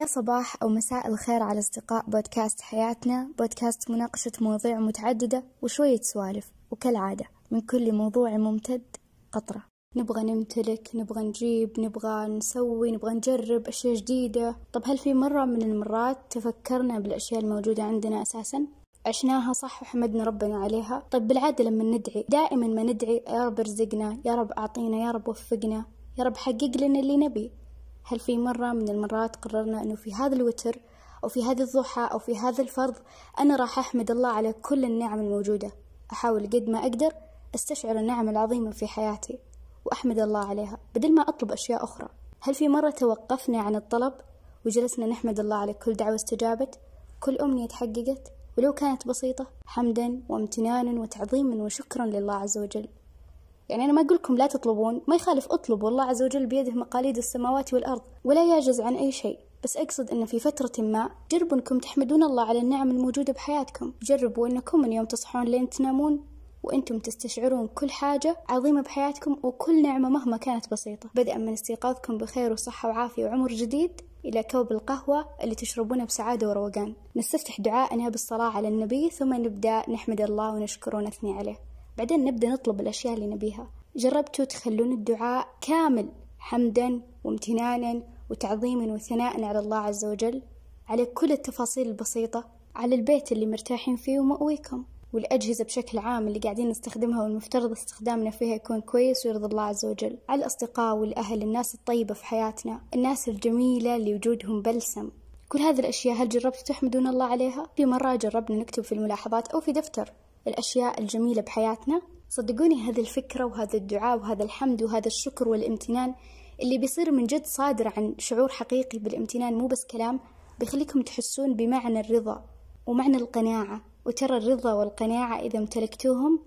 يا صباح أو مساء الخير على أصدقاء بودكاست حياتنا. بودكاست مناقشة مواضيع متعددة وشوية سوالف. وكالعادة من كل موضوع ممتد قطرة. نبغى نمتلك نبغى نجيب نبغى نسوي نبغى نجرب أشياء جديدة. طب هل في مرة من المرات تفكرنا بالأشياء الموجودة عندنا أساسا؟ عشناها صح وحمدنا ربنا عليها. طيب بالعادة لما ندعي دائما ما ندعي يا رب ارزقنا يا رب أعطينا يا رب وفقنا يا رب حقق لنا اللي نبي. هل في مرة من المرات قررنا أنه في هذا الوتر أو في هذه الضحى أو في هذا الفرض أنا راح أحمد الله على كل النعم الموجودة. أحاول قد ما أقدر أستشعر النعم العظيمة في حياتي وأحمد الله عليها بدل ما أطلب أشياء أخرى. هل في مرة توقفنا عن الطلب وجلسنا نحمد الله على كل دعوة استجابت؟ كل أمنية تحققت؟ ولو كانت بسيطة حمدا وامتنانا وتعظيما وشكرا لله عز وجل. يعني أنا ما أقول لكم لا تطلبون ما يخالف أطلبوا الله عز وجل بيده مقاليد السماوات والأرض ولا يعجز عن أي شيء. بس أقصد أن في فترة ما جربوا أنكم تحمدون الله على النعم الموجودة بحياتكم. جربوا أنكم من يوم تصحون لين تنامون وأنتم تستشعرون كل حاجة عظيمة بحياتكم وكل نعمة مهما كانت بسيطة. بدءا من استيقاظكم بخير وصحة وعافية وعمر جديد إلى كوب القهوة اللي تشربونها بسعادة وروقان. نستفتح دعاءنا بالصلاة على النبي ثم نبدأ نحمد الله ونشكره ونثني عليه. بعدين نبدأ نطلب الأشياء اللي نبيها. جربتوا تخلون الدعاء كامل حمدا وامتنانا وتعظيما وثناء على الله عز وجل على كل التفاصيل البسيطة على البيت اللي مرتاحين فيه ومأويكم والأجهزة بشكل عام اللي قاعدين نستخدمها والمفترض استخدامنا فيها يكون كويس ويرضي الله عز وجل. على الأصدقاء والأهل الناس الطيبة في حياتنا الناس الجميلة اللي وجودهم بلسم. كل هذه الأشياء هل جربتوا تحمدون الله عليها؟ في مرة جربنا نكتب في الملاحظات أو في دفتر. الأشياء الجميلة بحياتنا. صدقوني هذه الفكرة وهذا الدعاء وهذا الحمد وهذا الشكر والامتنان اللي بيصير من جد صادر عن شعور حقيقي بالامتنان مو بس كلام بيخليكم تحسون بمعنى الرضا ومعنى القناعة. وترى الرضا والقناعة إذا امتلكتوهم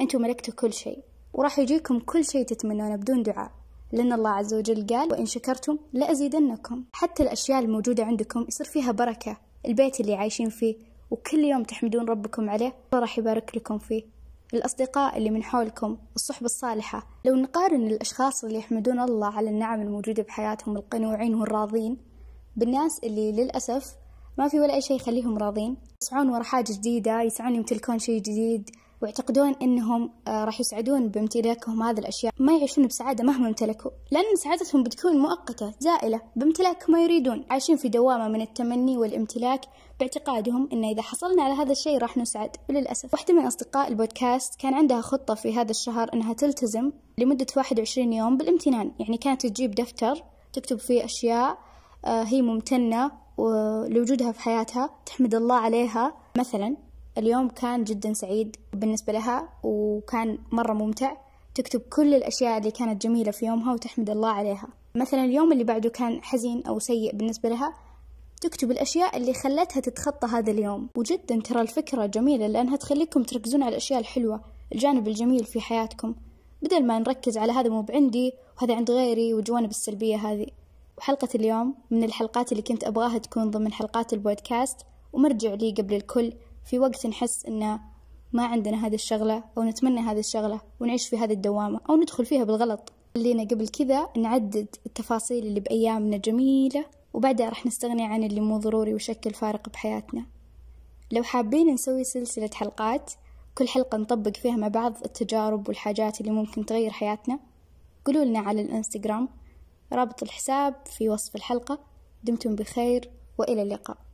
أنتم ملكتوا كل شيء. وراح يجيكم كل شيء تتمنونه بدون دعاء. لأن الله عز وجل قال وإن شكرتم لأزيدنكم. حتى الأشياء الموجودة عندكم يصير فيها بركة. البيت اللي عايشين فيه وكل يوم تحمدون ربكم عليه راح يبارك لكم فيه. الأصدقاء اللي من حولكم الصحبة الصالحة لو نقارن الأشخاص اللي يحمدون الله على النعم الموجودة بحياتهم القنوعين والراضين بالناس اللي للأسف ما في ولا أي شيء يخليهم راضين. يسعون ورا حاجة جديدة يسعون يمتلكون شيء جديد. ويعتقدون إنهم آه راح يسعدون بامتلاكهم هذه الأشياء. ما يعيشون بسعادة مهما امتلكوا لأن سعادتهم بتكون مؤقتة زائلة بامتلاك ما يريدون. عايشين في دوامة من التمني والامتلاك. باعتقادهم إن إذا حصلنا على هذا الشيء راح نسعد. وللأسف. واحدة من أصدقاء البودكاست كان عندها خطة في هذا الشهر إنها تلتزم لمدة 21 يوم بالامتنان. يعني كانت تجيب دفتر تكتب فيه أشياء آه هي ممتنة لوجودها في حياتها تحمد الله عليها. مثلا اليوم كان جدا سعيد بالنسبة لها وكان مرة ممتع تكتب كل الأشياء اللي كانت جميلة في يومها وتحمد الله عليها. مثلا اليوم اللي بعده كان حزين أو سيء بالنسبة لها تكتب الأشياء اللي خلتها تتخطى هذا اليوم. وجدا ترى الفكرة جميلة لأنها تخليكم تركزون على الأشياء الحلوة الجانب الجميل في حياتكم. بدل ما نركز على هذا مو بعندي وهذا عند غيري والجوانب السلبية هذه. وحلقة اليوم من الحلقات اللي كنت أبغاها تكون ضمن حلقات البودكاست ومرجع لي قبل الكل في وقت نحس إن ما عندنا هذه الشغلة أو نتمنى هذه الشغلة ونعيش في هذه الدوامة أو ندخل فيها بالغلط. خلينا قبل كذا نعدد التفاصيل اللي بأيامنا جميلة وبعدها راح نستغني عن اللي مو ضروري ويشكل فارق بحياتنا. لو حابين نسوي سلسلة حلقات كل حلقة نطبق فيها مع بعض التجارب والحاجات اللي ممكن تغير حياتنا قولوا لنا على الإنستغرام. رابط الحساب في وصف الحلقة. دمتم بخير وإلى اللقاء.